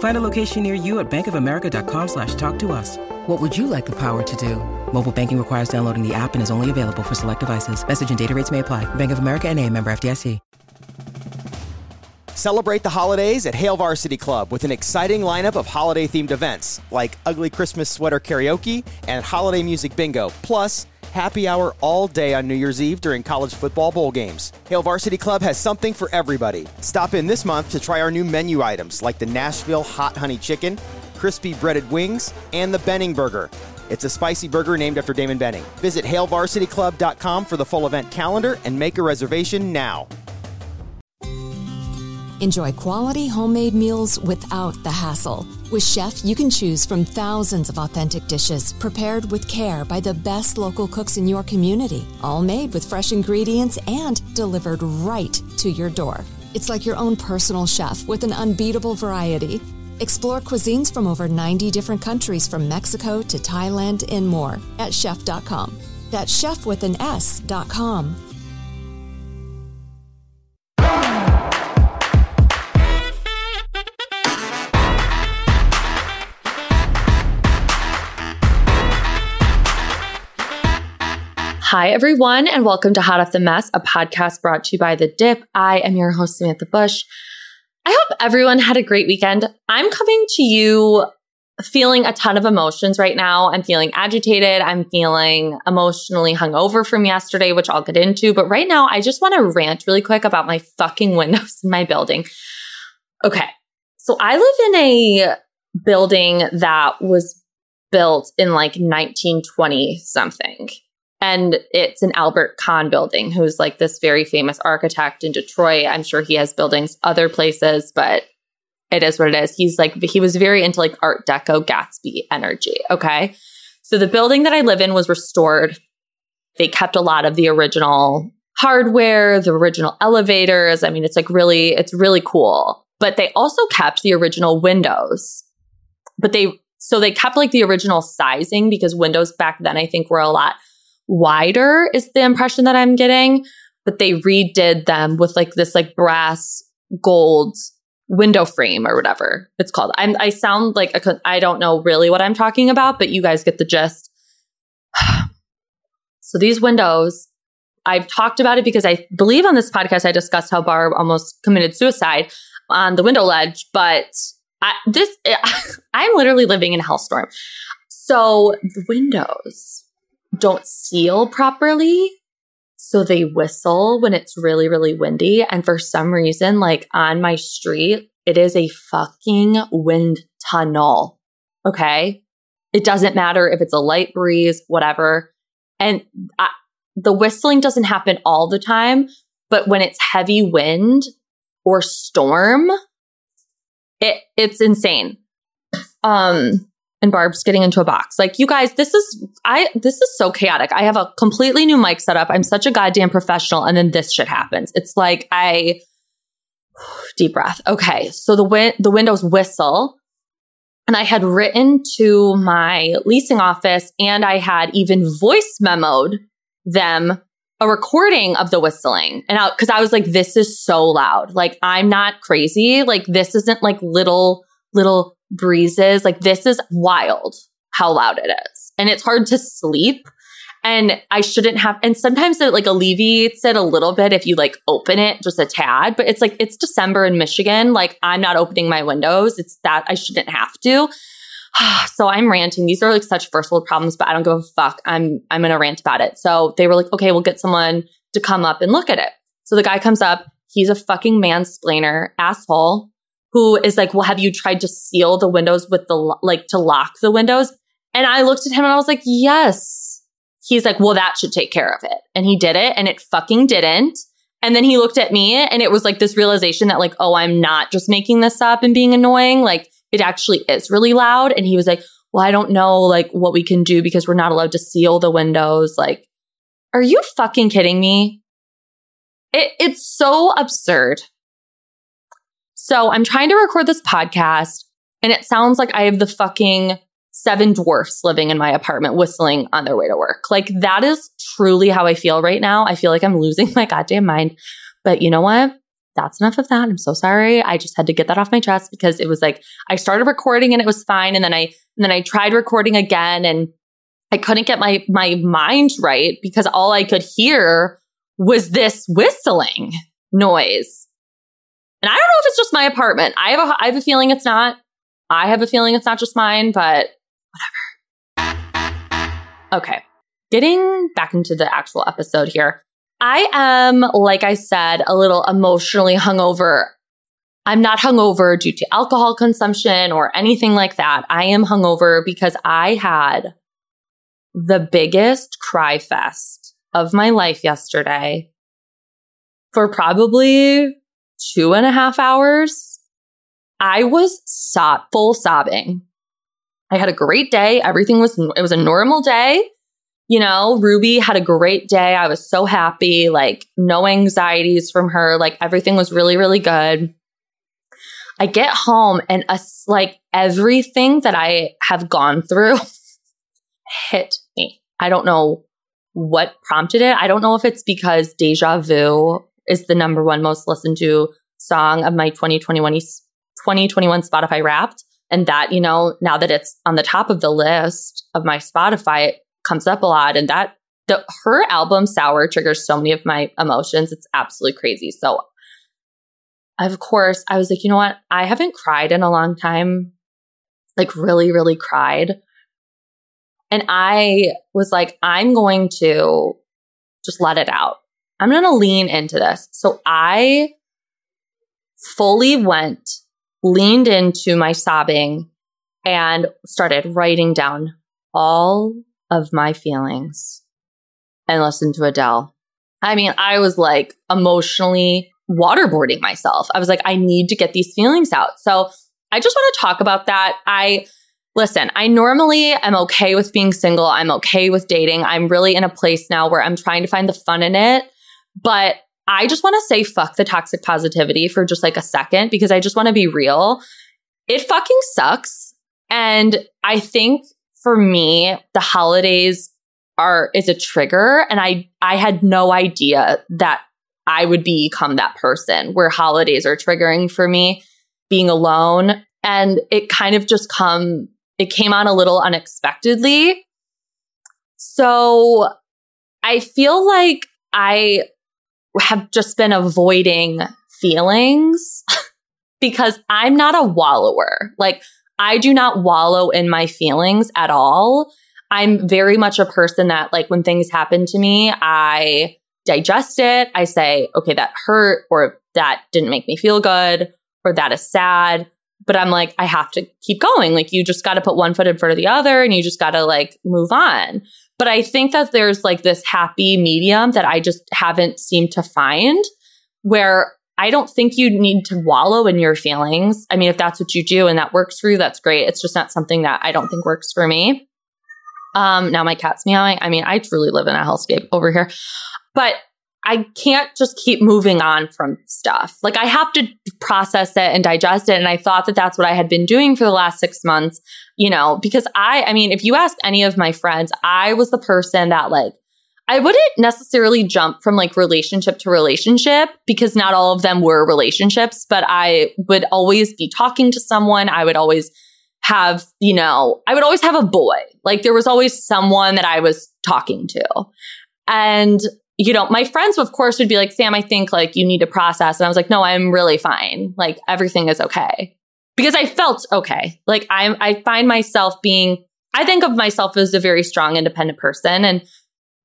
Find a location near you at bankofamerica.com slash talk to us. What would you like the power to do? Mobile banking requires downloading the app and is only available for select devices. Message and data rates may apply. Bank of America and a member FDIC. Celebrate the holidays at Hail Varsity Club with an exciting lineup of holiday themed events like Ugly Christmas Sweater Karaoke and Holiday Music Bingo, plus happy hour all day on New Year's Eve during college football bowl games. Hail Varsity Club has something for everybody. Stop in this month to try our new menu items like the Nashville Hot Honey Chicken, crispy breaded wings, and the Benning Burger. It's a spicy burger named after Damon Benning. Visit HailVarsityClub.com for the full event calendar and make a reservation now. Enjoy quality homemade meals without the hassle. With Shef, you can choose from thousands of authentic dishes prepared with care by the best local cooks in your community, all made with fresh ingredients and delivered right to your door. It's like your own personal chef with an unbeatable variety. Explore cuisines from over 90 different countries from Mexico to Thailand and more at shef.com. That's Shef with an S.com. Hi, everyone, and welcome to Hot Off the Mess, a podcast brought to you by The Dip. I am your host, Samantha Bush. I hope everyone had a great weekend. I'm coming to you feeling a ton of emotions right now. I'm feeling agitated. I'm feeling emotionally hungover from yesterday, which I'll get into. But right now, I just want to rant really quick about my fucking windows in my building. Okay. So I live in a building that was built in like 1920 something. And it's an Albert Kahn building, who's like this very famous architect in Detroit. I'm sure he has buildings other places, but it is what it is. He's like, he was very into like Art Deco Gatsby energy. Okay. So the building that I live in was restored. They kept a lot of the original hardware, the original elevators. I mean, it's like really, it's really cool. But they also kept the original windows. But they, so they kept like the original sizing because windows back then I think were a lot wider is the impression that I'm getting, but they redid them with like this like brass gold window frame or whatever it's called. I'm, I sound like a, I don't know really what I'm talking about, but you guys get the gist. so these windows, I've talked about it because I believe on this podcast I discussed how Barb almost committed suicide on the window ledge, but I, this I'm literally living in a hellstorm. So the windows don't seal properly. So they whistle when it's really, really windy. And for some reason, like on my street, it is a fucking wind tunnel. Okay. It doesn't matter if it's a light breeze, whatever. And I, the whistling doesn't happen all the time, but when it's heavy wind or storm, it, it's insane. Um, and Barb's getting into a box. Like, you guys, this is, I, this is so chaotic. I have a completely new mic setup. I'm such a goddamn professional. And then this shit happens. It's like, I, deep breath. Okay. So the win- the windows whistle. And I had written to my leasing office and I had even voice memoed them a recording of the whistling. And I, cause I was like, this is so loud. Like, I'm not crazy. Like, this isn't like little, little breezes. Like this is wild how loud it is. And it's hard to sleep. And I shouldn't have, and sometimes it like alleviates it a little bit if you like open it just a tad, but it's like, it's December in Michigan. Like I'm not opening my windows. It's that I shouldn't have to. so I'm ranting. These are like such first world problems, but I don't give a fuck. I'm, I'm going to rant about it. So they were like, okay, we'll get someone to come up and look at it. So the guy comes up, he's a fucking mansplainer asshole who is like, well, have you tried to seal the windows with the, like to lock the windows? And I looked at him and I was like, yes. He's like, well, that should take care of it. And he did it and it fucking didn't. And then he looked at me and it was like this realization that like, oh, I'm not just making this up and being annoying. Like it actually is really loud. And he was like, well, I don't know like what we can do because we're not allowed to seal the windows. Like, are you fucking kidding me? It, it's so absurd. So I'm trying to record this podcast and it sounds like I have the fucking seven dwarfs living in my apartment whistling on their way to work. Like that is truly how I feel right now. I feel like I'm losing my goddamn mind. But you know what? That's enough of that. I'm so sorry. I just had to get that off my chest because it was like I started recording and it was fine and then I and then I tried recording again and I couldn't get my my mind right because all I could hear was this whistling noise. And I don't know if it's just my apartment. I have a I have a feeling it's not. I have a feeling it's not just mine, but whatever. Okay. Getting back into the actual episode here. I am, like I said, a little emotionally hungover. I'm not hungover due to alcohol consumption or anything like that. I am hungover because I had the biggest cry fest of my life yesterday for probably two and a half hours. I was sob- full sobbing. I had a great day. Everything was, it was a normal day. You know, Ruby had a great day. I was so happy, like no anxieties from her. Like everything was really, really good. I get home and a, like everything that I have gone through hit me. I don't know what prompted it. I don't know if it's because Deja Vu is the number one most listened to song of my 2021 2021 Spotify Wrapped and that, you know, now that it's on the top of the list of my Spotify, it comes up a lot. And that, the, her album Sour triggers so many of my emotions. It's absolutely crazy. So, of course, I was like, you know what? I haven't cried in a long time, like really, really cried. And I was like, I'm going to just let it out. I'm going to lean into this. So I fully went leaned into my sobbing and started writing down all of my feelings and listened to Adele. I mean, I was like emotionally waterboarding myself. I was like, I need to get these feelings out. So I just want to talk about that. I listen, I normally am okay with being single. I'm okay with dating. I'm really in a place now where I'm trying to find the fun in it. But I just want to say fuck the toxic positivity for just like a second because I just want to be real. It fucking sucks. And I think for me, the holidays are is a trigger and I I had no idea that I would become that person where holidays are triggering for me being alone and it kind of just come it came on a little unexpectedly. So I feel like I have just been avoiding feelings because I'm not a wallower. Like, I do not wallow in my feelings at all. I'm very much a person that, like, when things happen to me, I digest it. I say, okay, that hurt, or that didn't make me feel good, or that is sad. But I'm like, I have to keep going. Like, you just got to put one foot in front of the other and you just got to, like, move on. But I think that there's like this happy medium that I just haven't seemed to find where I don't think you need to wallow in your feelings. I mean, if that's what you do and that works for you, that's great. It's just not something that I don't think works for me. Um, now my cat's meowing. I mean, I truly live in a hellscape over here. But I can't just keep moving on from stuff. Like I have to process it and digest it. And I thought that that's what I had been doing for the last six months, you know, because I, I mean, if you ask any of my friends, I was the person that like, I wouldn't necessarily jump from like relationship to relationship because not all of them were relationships, but I would always be talking to someone. I would always have, you know, I would always have a boy. Like there was always someone that I was talking to. And you know, my friends, of course, would be like, Sam, I think like you need to process. And I was like, no, I'm really fine. Like everything is okay. Because I felt okay. Like I'm, I find myself being, I think of myself as a very strong, independent person. And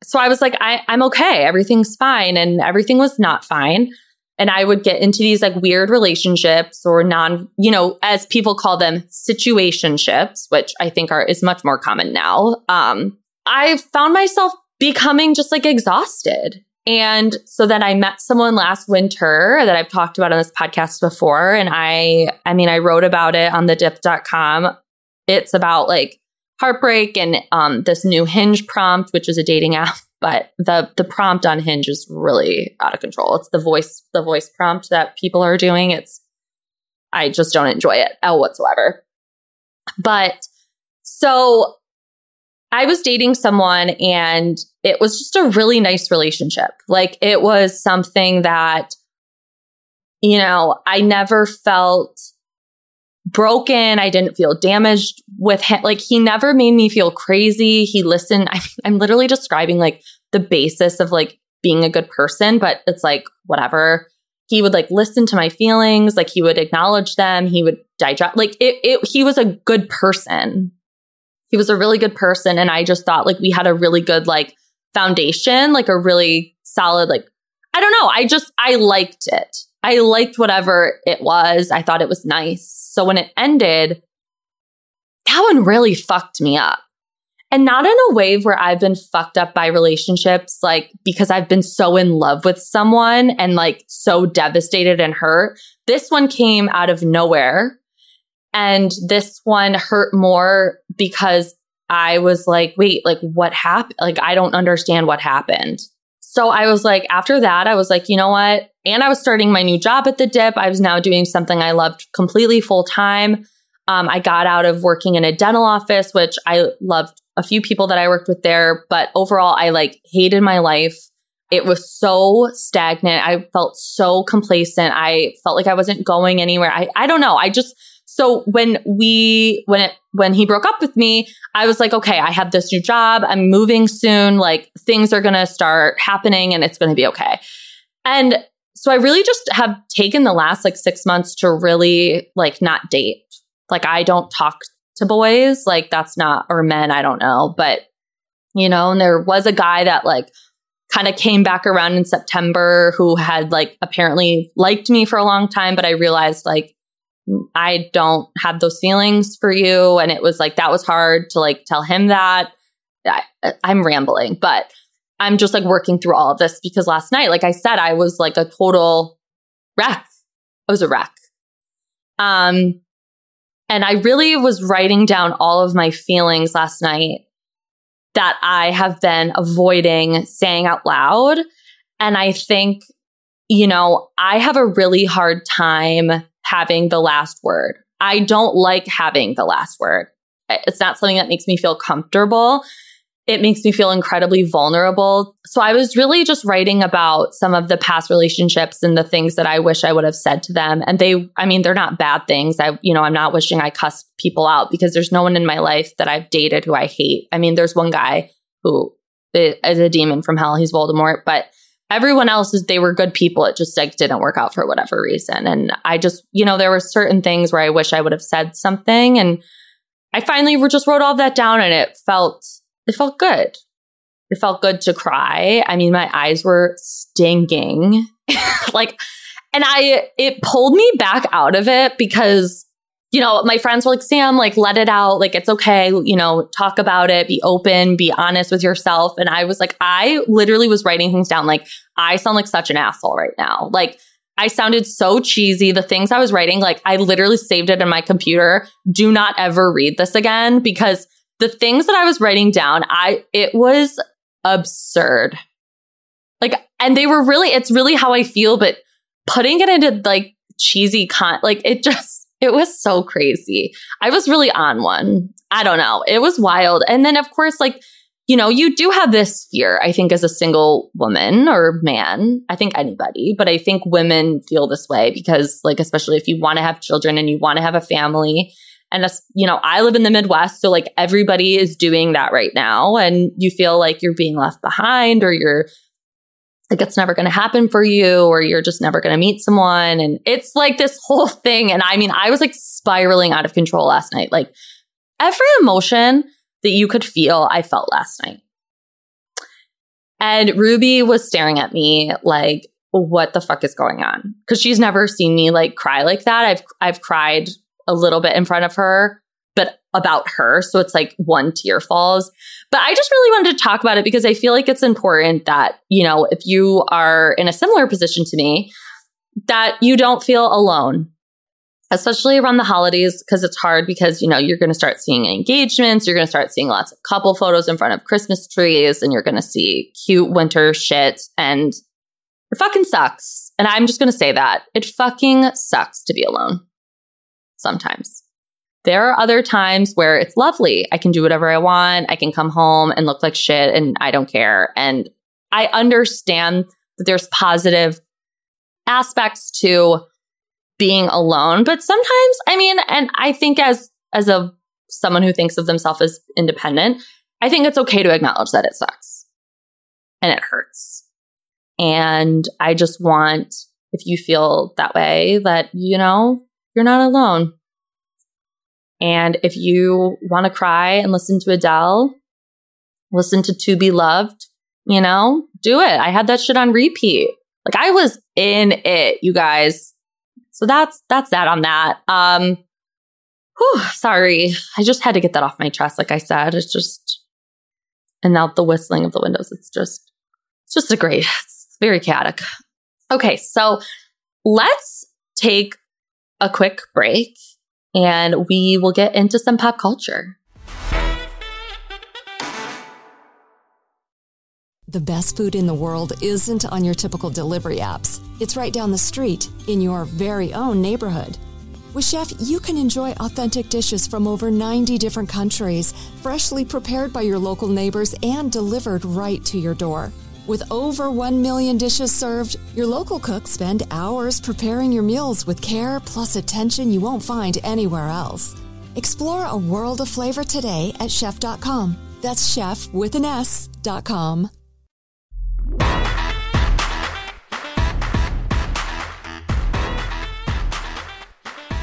so I was like, I, I'm okay. Everything's fine. And everything was not fine. and I would get into these like weird relationships or non, you know, as people call them, situationships, which I think are is much more common now. Um, I found myself becoming just like exhausted. And so then I met someone last winter that I've talked about on this podcast before. And I, I mean, I wrote about it on the dip.com. It's about like heartbreak and um, this new hinge prompt, which is a dating app but the the prompt on Hinge is really out of control. It's the voice the voice prompt that people are doing. It's I just don't enjoy it whatsoever. But so I was dating someone and it was just a really nice relationship. Like it was something that you know, I never felt broken. I didn't feel damaged with him. Like he never made me feel crazy. He listened. I, I'm literally describing like the basis of like being a good person, but it's like whatever. He would like listen to my feelings, like he would acknowledge them, he would digest like it, it he was a good person. He was a really good person and I just thought like we had a really good like foundation, like a really solid like I don't know, I just I liked it. I liked whatever it was. I thought it was nice. So when it ended, that one really fucked me up and not in a way where I've been fucked up by relationships, like because I've been so in love with someone and like so devastated and hurt. This one came out of nowhere. And this one hurt more because I was like, wait, like what happened? Like, I don't understand what happened. So I was like, after that, I was like, you know what? And I was starting my new job at the dip. I was now doing something I loved completely full time. Um, I got out of working in a dental office, which I loved a few people that I worked with there, but overall, I like hated my life. It was so stagnant. I felt so complacent. I felt like I wasn't going anywhere. I, I don't know. I just, so when we, when it, when he broke up with me, I was like, okay, I have this new job. I'm moving soon. Like things are going to start happening and it's going to be okay. And so I really just have taken the last like six months to really like not date. Like I don't talk to boys. Like that's not, or men, I don't know. But, you know, and there was a guy that like kind of came back around in September who had like apparently liked me for a long time, but I realized like, I don't have those feelings for you. And it was like, that was hard to like tell him that. I, I'm rambling, but I'm just like working through all of this because last night, like I said, I was like a total wreck. I was a wreck. Um, and I really was writing down all of my feelings last night that I have been avoiding saying out loud. And I think, you know, I have a really hard time having the last word. I don't like having the last word. It's not something that makes me feel comfortable it makes me feel incredibly vulnerable. So I was really just writing about some of the past relationships and the things that I wish I would have said to them. And they, I mean, they're not bad things. I, you know, I'm not wishing I cussed people out because there's no one in my life that I've dated who I hate. I mean, there's one guy who is a demon from hell. He's Voldemort, but everyone else is, they were good people. It just like didn't work out for whatever reason. And I just, you know, there were certain things where I wish I would have said something. And I finally just wrote all that down and it felt, it felt good. It felt good to cry. I mean, my eyes were stinging. like, and I, it pulled me back out of it because, you know, my friends were like, Sam, like, let it out. Like, it's okay. You know, talk about it, be open, be honest with yourself. And I was like, I literally was writing things down. Like, I sound like such an asshole right now. Like, I sounded so cheesy. The things I was writing, like, I literally saved it in my computer. Do not ever read this again because the things that I was writing down, I, it was absurd. Like, and they were really, it's really how I feel, but putting it into like cheesy con, like it just, it was so crazy. I was really on one. I don't know. It was wild. And then, of course, like, you know, you do have this fear, I think, as a single woman or man. I think anybody, but I think women feel this way because, like, especially if you want to have children and you want to have a family and, you know, I live in the Midwest. So like everybody is doing that right now. And you feel like you're being left behind or you're like it's never going to happen for you or you're just never going to meet someone. And it's like this whole thing. And I mean, I was like spiraling out of control last night. Like every emotion that you could feel, I felt last night. And Ruby was staring at me like, what the fuck is going on? Because she's never seen me like cry like that. I've I've cried a little bit in front of her, about her. So it's like one tear falls. But I just really wanted to talk about it because I feel like it's important that, you know, if you are in a similar position to me, that you don't feel alone especially around the holidays because it's hard because you know you're going to start seeing engagements you're going to start seeing lots of couple photos in front of christmas trees and you're going to see cute winter shit and it fucking sucks and i'm just going to say that it fucking sucks to be alone sometimes there are other times where it's lovely i can do whatever i want i can come home and look like shit and i don't care and i understand that there's positive aspects to being alone. But sometimes, I mean, and I think as as a someone who thinks of themselves as independent, I think it's okay to acknowledge that it sucks and it hurts. And I just want, if you feel that way, that, you know, you're not alone. And if you want to cry and listen to Adele, listen to To Be Loved, you know, do it. I had that shit on repeat. Like I was in it, you guys. So that's that's that on that. Um whew, sorry. I just had to get that off my chest. Like I said, it's just and now the whistling of the windows. It's just it's just a great, it's very chaotic. Okay, so let's take a quick break and we will get into some pop culture. The best food in the world isn't on your typical delivery apps. It's right down the street in your very own neighborhood. With Shef, you can enjoy authentic dishes from over 90 different countries, freshly prepared by your local neighbors and delivered right to your door. With over 1 million dishes served, your local cooks spend hours preparing your meals with care plus attention you won't find anywhere else. Explore a world of flavor today at shef.com. That's Shef with an S.com.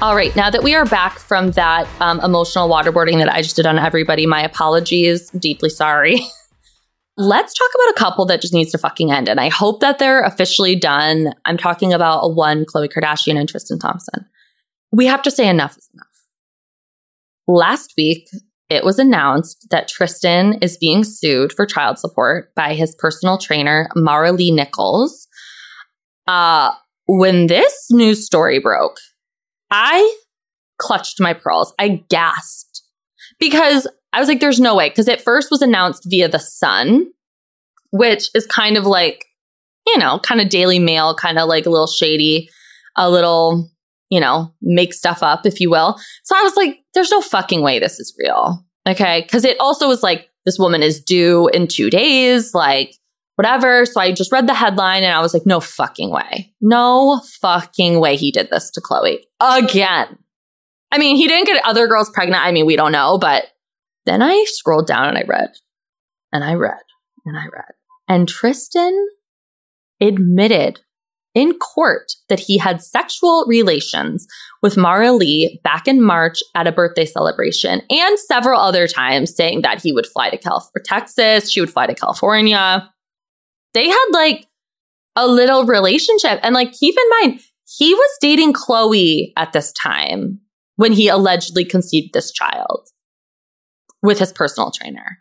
All right, now that we are back from that um, emotional waterboarding that I just did on everybody, my apologies. Deeply sorry. Let's talk about a couple that just needs to fucking end. And I hope that they're officially done. I'm talking about a one, Khloe Kardashian and Tristan Thompson. We have to say enough is enough. Last week, it was announced that Tristan is being sued for child support by his personal trainer, Maralee Nichols. Uh, when this news story broke, I clutched my pearls. I gasped because I was like, there's no way. Because it first was announced via The Sun, which is kind of like, you know, kind of Daily Mail, kind of like a little shady, a little, you know, make stuff up, if you will. So I was like, there's no fucking way this is real. Okay. Because it also was like, this woman is due in two days. Like, whatever. So I just read the headline and I was like, no fucking way. No fucking way he did this to Khloe again. I mean, he didn't get other girls pregnant. I mean, we don't know, but then I scrolled down and I read and I read and I read. And Tristan admitted in court that he had sexual relations with Maralee back in March at a birthday celebration and several other times saying that he would fly to California, Texas, she would fly to California they had like a little relationship. And like, keep in mind, he was dating Khloe at this time when he allegedly conceived this child with his personal trainer.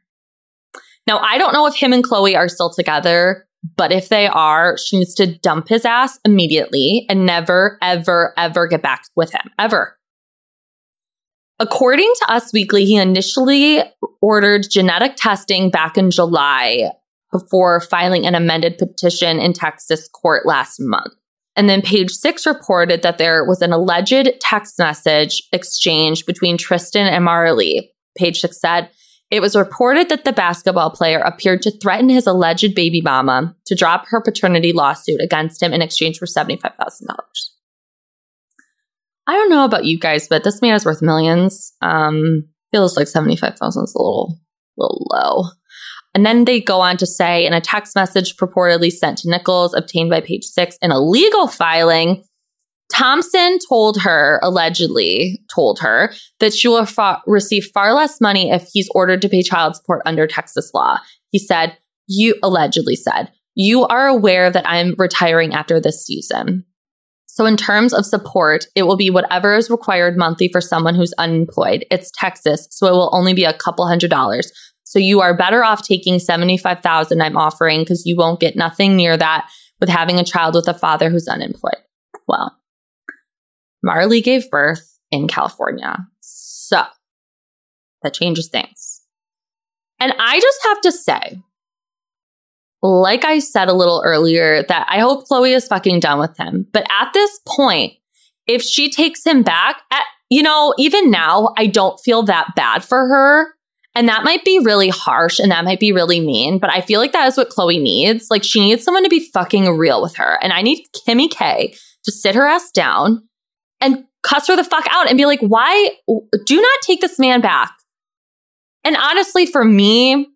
Now, I don't know if him and Khloe are still together, but if they are, she needs to dump his ass immediately and never, ever, ever get back with him, ever. According to Us Weekly, he initially ordered genetic testing back in July before filing an amended petition in Texas court last month. And then page six reported that there was an alleged text message exchange between Tristan and Maralee. Page six said, it was reported that the basketball player appeared to threaten his alleged baby mama to drop her paternity lawsuit against him in exchange for $75,000. I don't know about you guys, but this man is worth millions. Um, feels like 75,000 is a little, little low. And then they go on to say in a text message purportedly sent to Nichols, obtained by page six in a legal filing, Thompson told her, allegedly told her, that she will fa- receive far less money if he's ordered to pay child support under Texas law. He said, You allegedly said, you are aware that I'm retiring after this season. So, in terms of support, it will be whatever is required monthly for someone who's unemployed. It's Texas, so it will only be a couple hundred dollars. So, you are better off taking 75,000 I'm offering because you won't get nothing near that with having a child with a father who's unemployed. Well, Marley gave birth in California. So, that changes things. And I just have to say, like I said a little earlier, that I hope Khloe is fucking done with him. But at this point, if she takes him back, at, you know, even now, I don't feel that bad for her. And that might be really harsh and that might be really mean, but I feel like that is what Khloe needs. Like she needs someone to be fucking real with her. And I need Kimmy K to sit her ass down and cuss her the fuck out and be like, why do not take this man back? And honestly, for me,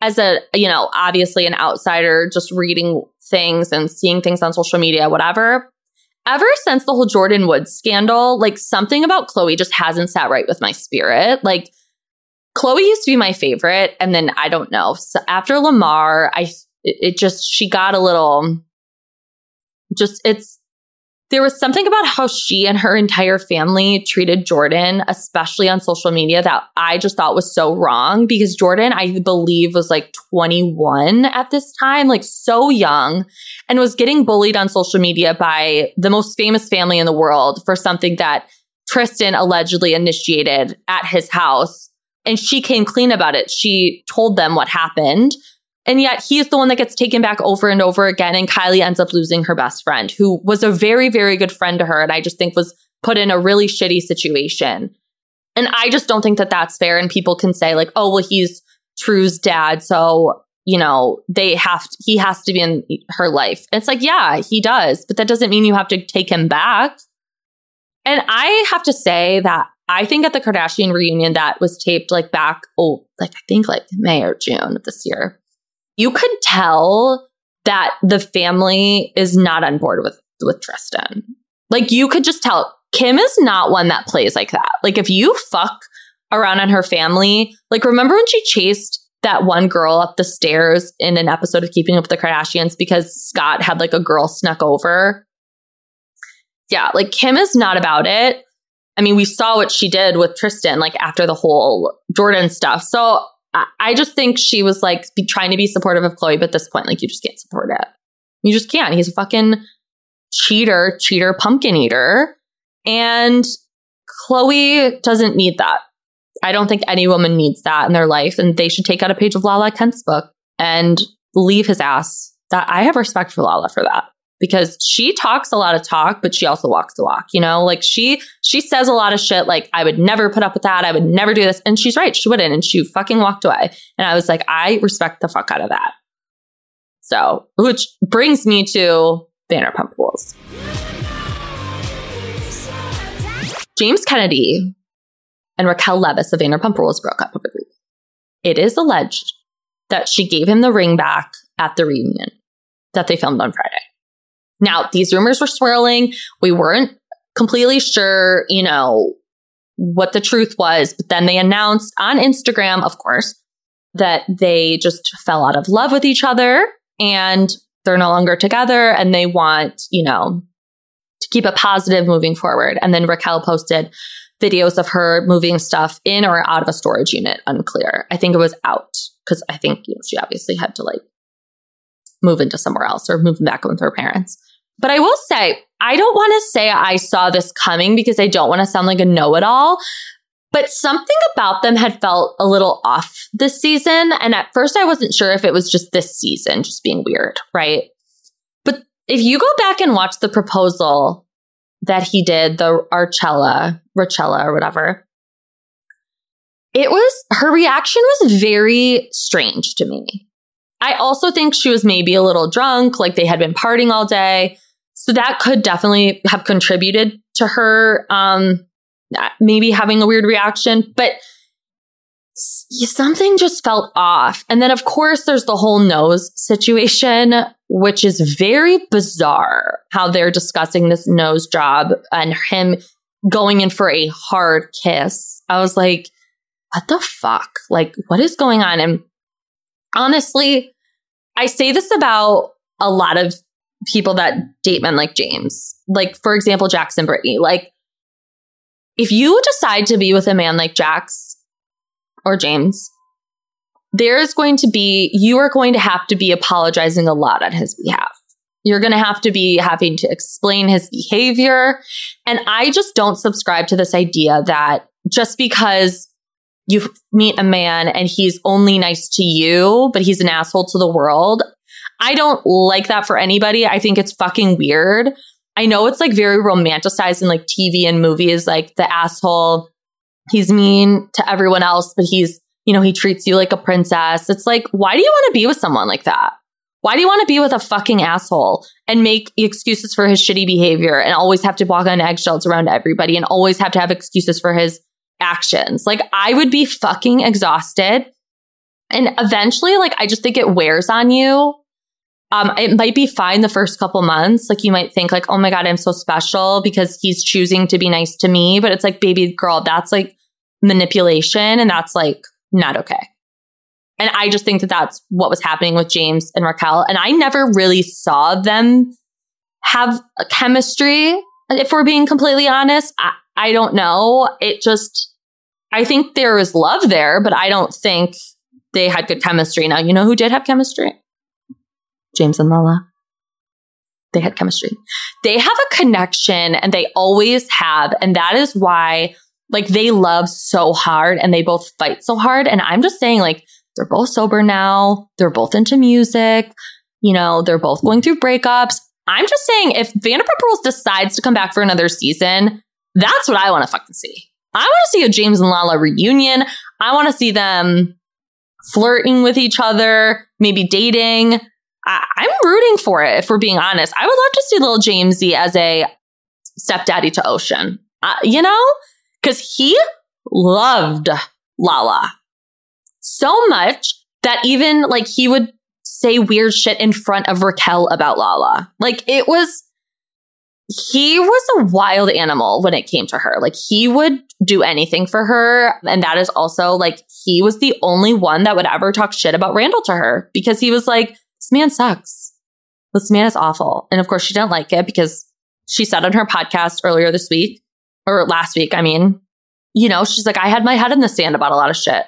as a, you know, obviously an outsider, just reading things and seeing things on social media, whatever, ever since the whole Jordyn Woods scandal, like something about Khloe just hasn't sat right with my spirit. Like, Khloe used to be my favorite. And then I don't know. So after Lamar, I, it just, she got a little, just, it's, there was something about how she and her entire family treated Jordyn, especially on social media, that I just thought was so wrong because Jordyn, I believe, was like 21 at this time, like so young, and was getting bullied on social media by the most famous family in the world for something that Tristan allegedly initiated at his house. And she came clean about it. She told them what happened. And yet he's the one that gets taken back over and over again. And Kylie ends up losing her best friend, who was a very, very good friend to her. And I just think was put in a really shitty situation. And I just don't think that that's fair. And people can say, like, oh, well, he's True's dad. So, you know, they have, to, he has to be in her life. it's like, yeah, he does. But that doesn't mean you have to take him back. And I have to say that I think at the Kardashian reunion that was taped like back, oh, like I think like May or June of this year you could tell that the family is not on board with with Tristan. Like you could just tell Kim is not one that plays like that. Like if you fuck around on her family, like remember when she chased that one girl up the stairs in an episode of Keeping Up with the Kardashians because Scott had like a girl snuck over? Yeah, like Kim is not about it. I mean, we saw what she did with Tristan like after the whole Jordyn stuff. So I just think she was like trying to be supportive of Khloe, but at this point, like you just can't support it. You just can't. He's a fucking cheater, cheater, pumpkin eater. And Khloe doesn't need that. I don't think any woman needs that in their life. And they should take out a page of Lala Kent's book and leave his ass. That I have respect for Lala for that because she talks a lot of talk, but she also walks the walk, you know? Like she she says a lot of shit like I would never put up with that. I would never do this. And she's right, she wouldn't. And she fucking walked away. And I was like, I respect the fuck out of that. So, which brings me to Vanderpump Rules. James Kennedy and Raquel Leviss of Vanderpump Rules broke up over the week. It is alleged that she gave him the ring back at the reunion that they filmed on Friday. Now, these rumors were swirling. We weren't completely sure, you know, what the truth was. But then they announced on Instagram, of course, that they just fell out of love with each other and they're no longer together and they want, you know, to keep it positive moving forward. And then Raquel posted videos of her moving stuff in or out of a storage unit, unclear. I think it was out because I think you know, she obviously had to like move into somewhere else or move back with her parents. But I will say, I don't want to say I saw this coming because I don't want to sound like a know it all. But something about them had felt a little off this season. And at first, I wasn't sure if it was just this season just being weird, right? But if you go back and watch the proposal that he did, the Archella, Rochella, or whatever, it was her reaction was very strange to me. I also think she was maybe a little drunk, like they had been partying all day. So that could definitely have contributed to her um, maybe having a weird reaction, but something just felt off. And then, of course, there's the whole nose situation, which is very bizarre how they're discussing this nose job and him going in for a hard kiss. I was like, what the fuck? Like, what is going on? And honestly, I say this about a lot of people that date men like James. Like, for example, Jackson Brittany. Like, if you decide to be with a man like Jax or James, there's going to be, you are going to have to be apologizing a lot on his behalf. You're going to have to be having to explain his behavior. And I just don't subscribe to this idea that just because you meet a man and he's only nice to you, but he's an asshole to the world. I don't like that for anybody. I think it's fucking weird. I know it's like very romanticized in like TV and movies, like the asshole, he's mean to everyone else, but he's, you know, he treats you like a princess. It's like, why do you want to be with someone like that? Why do you want to be with a fucking asshole and make excuses for his shitty behavior and always have to walk on eggshells around everybody and always have to have excuses for his actions? Like, I would be fucking exhausted. And eventually, like, I just think it wears on you um, it might be fine the first couple months. Like you might think like, oh my God, I'm so special because he's choosing to be nice to me. But it's like, baby girl, that's like manipulation and that's like not okay. And I just think that that's what was happening with James and Raquel. And I never really saw them have a chemistry. If we're being completely honest, I, I don't know. It just, I think there is love there, but I don't think they had good chemistry. Now, you know who did have chemistry? James and Lala. They had chemistry. They have a connection and they always have. And that is why, like, they love so hard and they both fight so hard. And I'm just saying, like, they're both sober now. They're both into music. You know, they're both going through breakups. I'm just saying, if Vanderpump Rules decides to come back for another season, that's what I want to fucking see. I want to see a James and Lala reunion. I want to see them flirting with each other, maybe dating. I, am rooting for it, if we're being honest. I would love to see little Jamesy as a stepdaddy to Ocean, uh, you know? Because he loved Lala so much that even like he would say weird shit in front of Raquel about Lala. Like it was, he was a wild animal when it came to her. Like he would do anything for her. And that is also like, he was the only one that would ever talk shit about Randall to her because he was like, this man sucks. This man is awful. And of course, she didn't like it because she said on her podcast earlier this week, or last week, I mean, you know, she's like, I had my head in the sand about a lot of shit.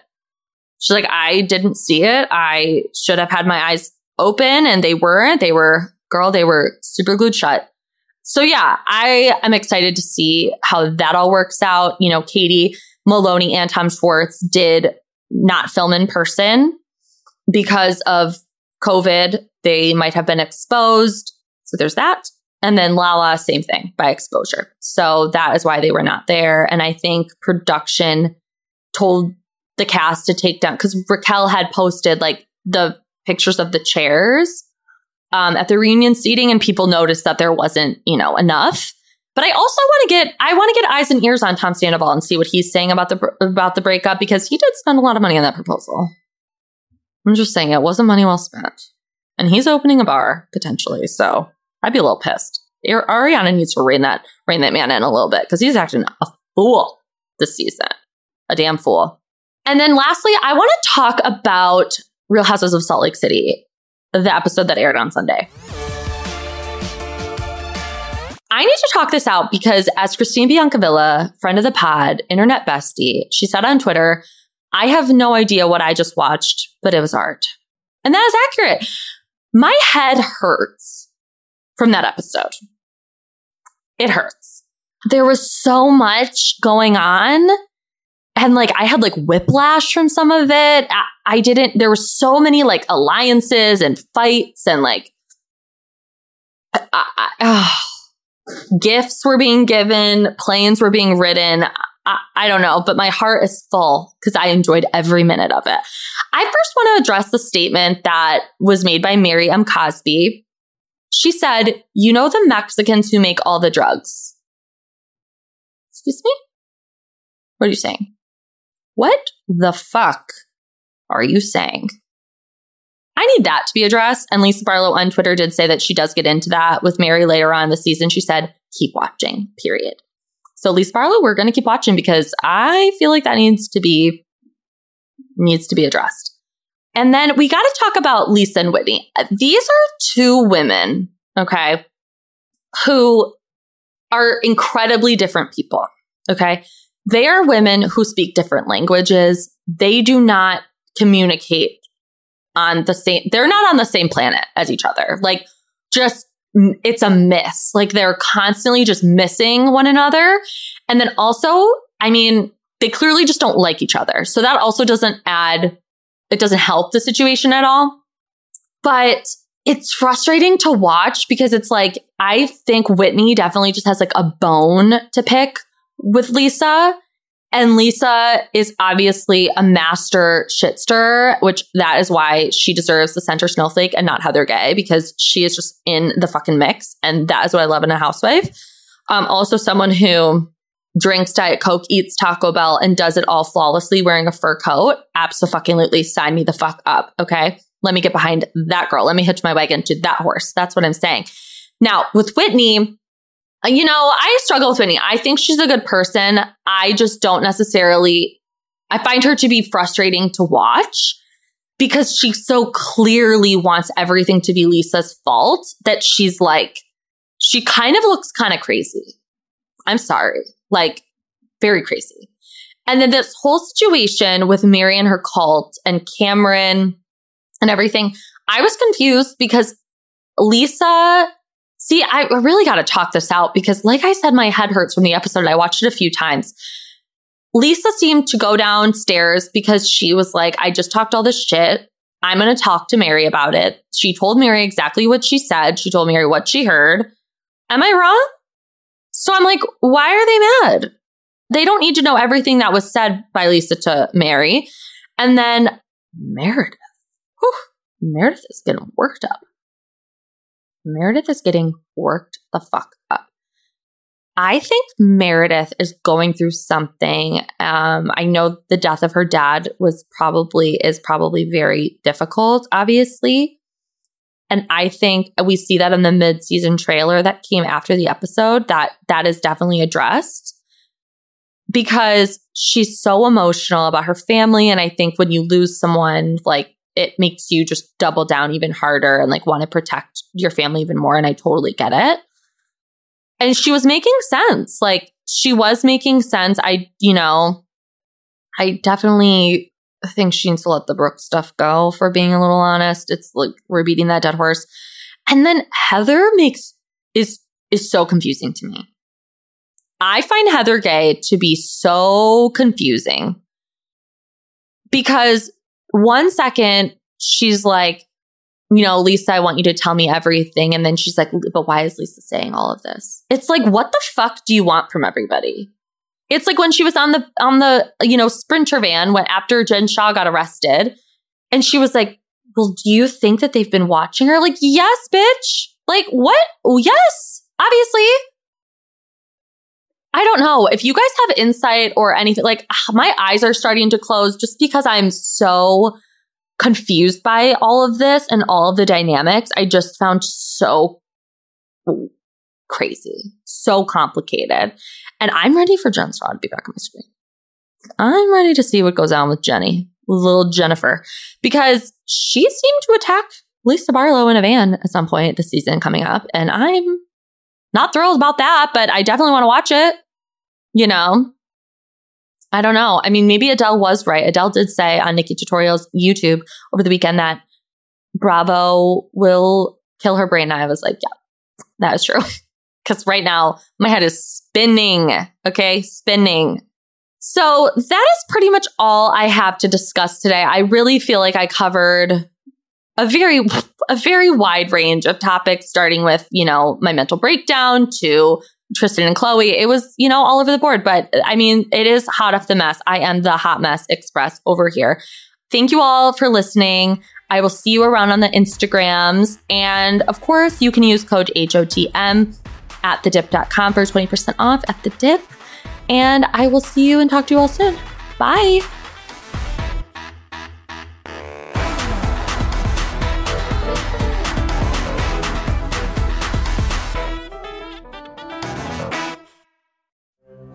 She's like, I didn't see it. I should have had my eyes open and they weren't. They were, girl, they were super glued shut. So yeah, I am excited to see how that all works out. You know, Katie Maloney and Tom Schwartz did not film in person because of COVID, they might have been exposed. So there's that. And then Lala, same thing by exposure. So that is why they were not there. And I think production told the cast to take down because Raquel had posted like the pictures of the chairs um, at the reunion seating, and people noticed that there wasn't, you know, enough. But I also want to get I want to get eyes and ears on Tom Sandoval and see what he's saying about the about the breakup because he did spend a lot of money on that proposal. I'm just saying it wasn't money well spent. And he's opening a bar potentially, so I'd be a little pissed. Ariana needs to rein that rein that man in a little bit because he's acting a fool this season, a damn fool. And then lastly, I want to talk about Real Houses of Salt Lake City, the episode that aired on Sunday. I need to talk this out because as Christine Biancavilla, friend of the pod, internet bestie, she said on Twitter, I have no idea what I just watched, but it was art. And that is accurate. My head hurts from that episode. It hurts. There was so much going on. And like, I had like whiplash from some of it. I, I didn't, there were so many like alliances and fights and like, I, I, oh, gifts were being given, planes were being ridden. I, I don't know, but my heart is full because I enjoyed every minute of it. I first want to address the statement that was made by Mary M. Cosby. She said, You know, the Mexicans who make all the drugs. Excuse me? What are you saying? What the fuck are you saying? I need that to be addressed. And Lisa Barlow on Twitter did say that she does get into that with Mary later on the season. She said, keep watching, period. So Lisa Barlow, we're going to keep watching because I feel like that needs to be needs to be addressed. And then we got to talk about Lisa and Whitney. These are two women, okay, who are incredibly different people, okay? They are women who speak different languages. They do not communicate on the same, they're not on the same planet as each other. Like, just, it's a miss. Like, they're constantly just missing one another. And then also, I mean, they clearly just don't like each other. So that also doesn't add, it doesn't help the situation at all. But it's frustrating to watch because it's like, I think Whitney definitely just has like a bone to pick with Lisa. And Lisa is obviously a master shitster, which that is why she deserves the center snowflake and not Heather Gay because she is just in the fucking mix. And that is what I love in a housewife. Um, also someone who drinks Diet Coke, eats Taco Bell, and does it all flawlessly wearing a fur coat. Absolutely sign me the fuck up. Okay. Let me get behind that girl. Let me hitch my wagon to that horse. That's what I'm saying. Now with Whitney, you know, I struggle with Whitney. I think she's a good person. I just don't necessarily, I find her to be frustrating to watch because she so clearly wants everything to be Lisa's fault that she's like, she kind of looks kind of crazy. I'm sorry, like very crazy. And then this whole situation with Mary and her cult and Cameron and everything, I was confused because Lisa See, I really got to talk this out because, like I said, my head hurts from the episode. I watched it a few times. Lisa seemed to go downstairs because she was like, I just talked all this shit. I'm going to talk to Mary about it. She told Mary exactly what she said. She told Mary what she heard. Am I wrong? So I'm like, why are they mad? They don't need to know everything that was said by Lisa to Mary. And then Meredith. Whew, Meredith is getting worked up. Meredith is getting worked the fuck up. I think Meredith is going through something. Um, I know the death of her dad was probably is probably very difficult, obviously. And I think we see that in the mid-season trailer that came after the episode that that is definitely addressed because she's so emotional about her family and I think when you lose someone like it makes you just double down even harder and like want to protect your family even more. And I totally get it. And she was making sense. Like she was making sense. I, you know, I definitely think she needs to let the Brooke stuff go for being a little honest. It's like we're beating that dead horse. And then Heather makes is is so confusing to me. I find Heather Gay to be so confusing because one second, she's like, you know, Lisa, I want you to tell me everything. And then she's like, but why is Lisa saying all of this? It's like, what the fuck do you want from everybody? It's like when she was on the, on the, you know, sprinter van when after Jen Shah got arrested and she was like, well, do you think that they've been watching her? Like, yes, bitch. Like, what? Yes, obviously. I don't know if you guys have insight or anything. Like ah, my eyes are starting to close just because I'm so confused by all of this and all of the dynamics. I just found so crazy, so complicated. And I'm ready for Jen Shah to be back on my screen. I'm ready to see what goes on with Jenny, little Jennifer, because she seemed to attack Lisa Barlow in a van at some point this season coming up. And I'm not thrilled about that, but I definitely want to watch it you know? I don't know. I mean, maybe Adele was right. Adele did say on NikkieTutorials' YouTube over the weekend that Bravo will kill her brain. And I was like, yeah, that is true. Because right now my head is spinning. Okay, spinning. So that is pretty much all I have to discuss today. I really feel like I covered a very a very wide range of topics starting with, you know, my mental breakdown to Tristan and Khloe. It was, you know, all over the board. But I mean, it is hot off the mess. I am the hot mess express over here. Thank you all for listening. I will see you around on the Instagrams. And of course, you can use code HOTM at thedip.com for 20% off at the dip. And I will see you and talk to you all soon. Bye.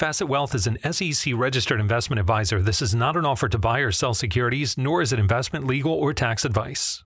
Facet Wealth is an SEC registered investment advisor. This is not an offer to buy or sell securities, nor is it investment, legal, or tax advice.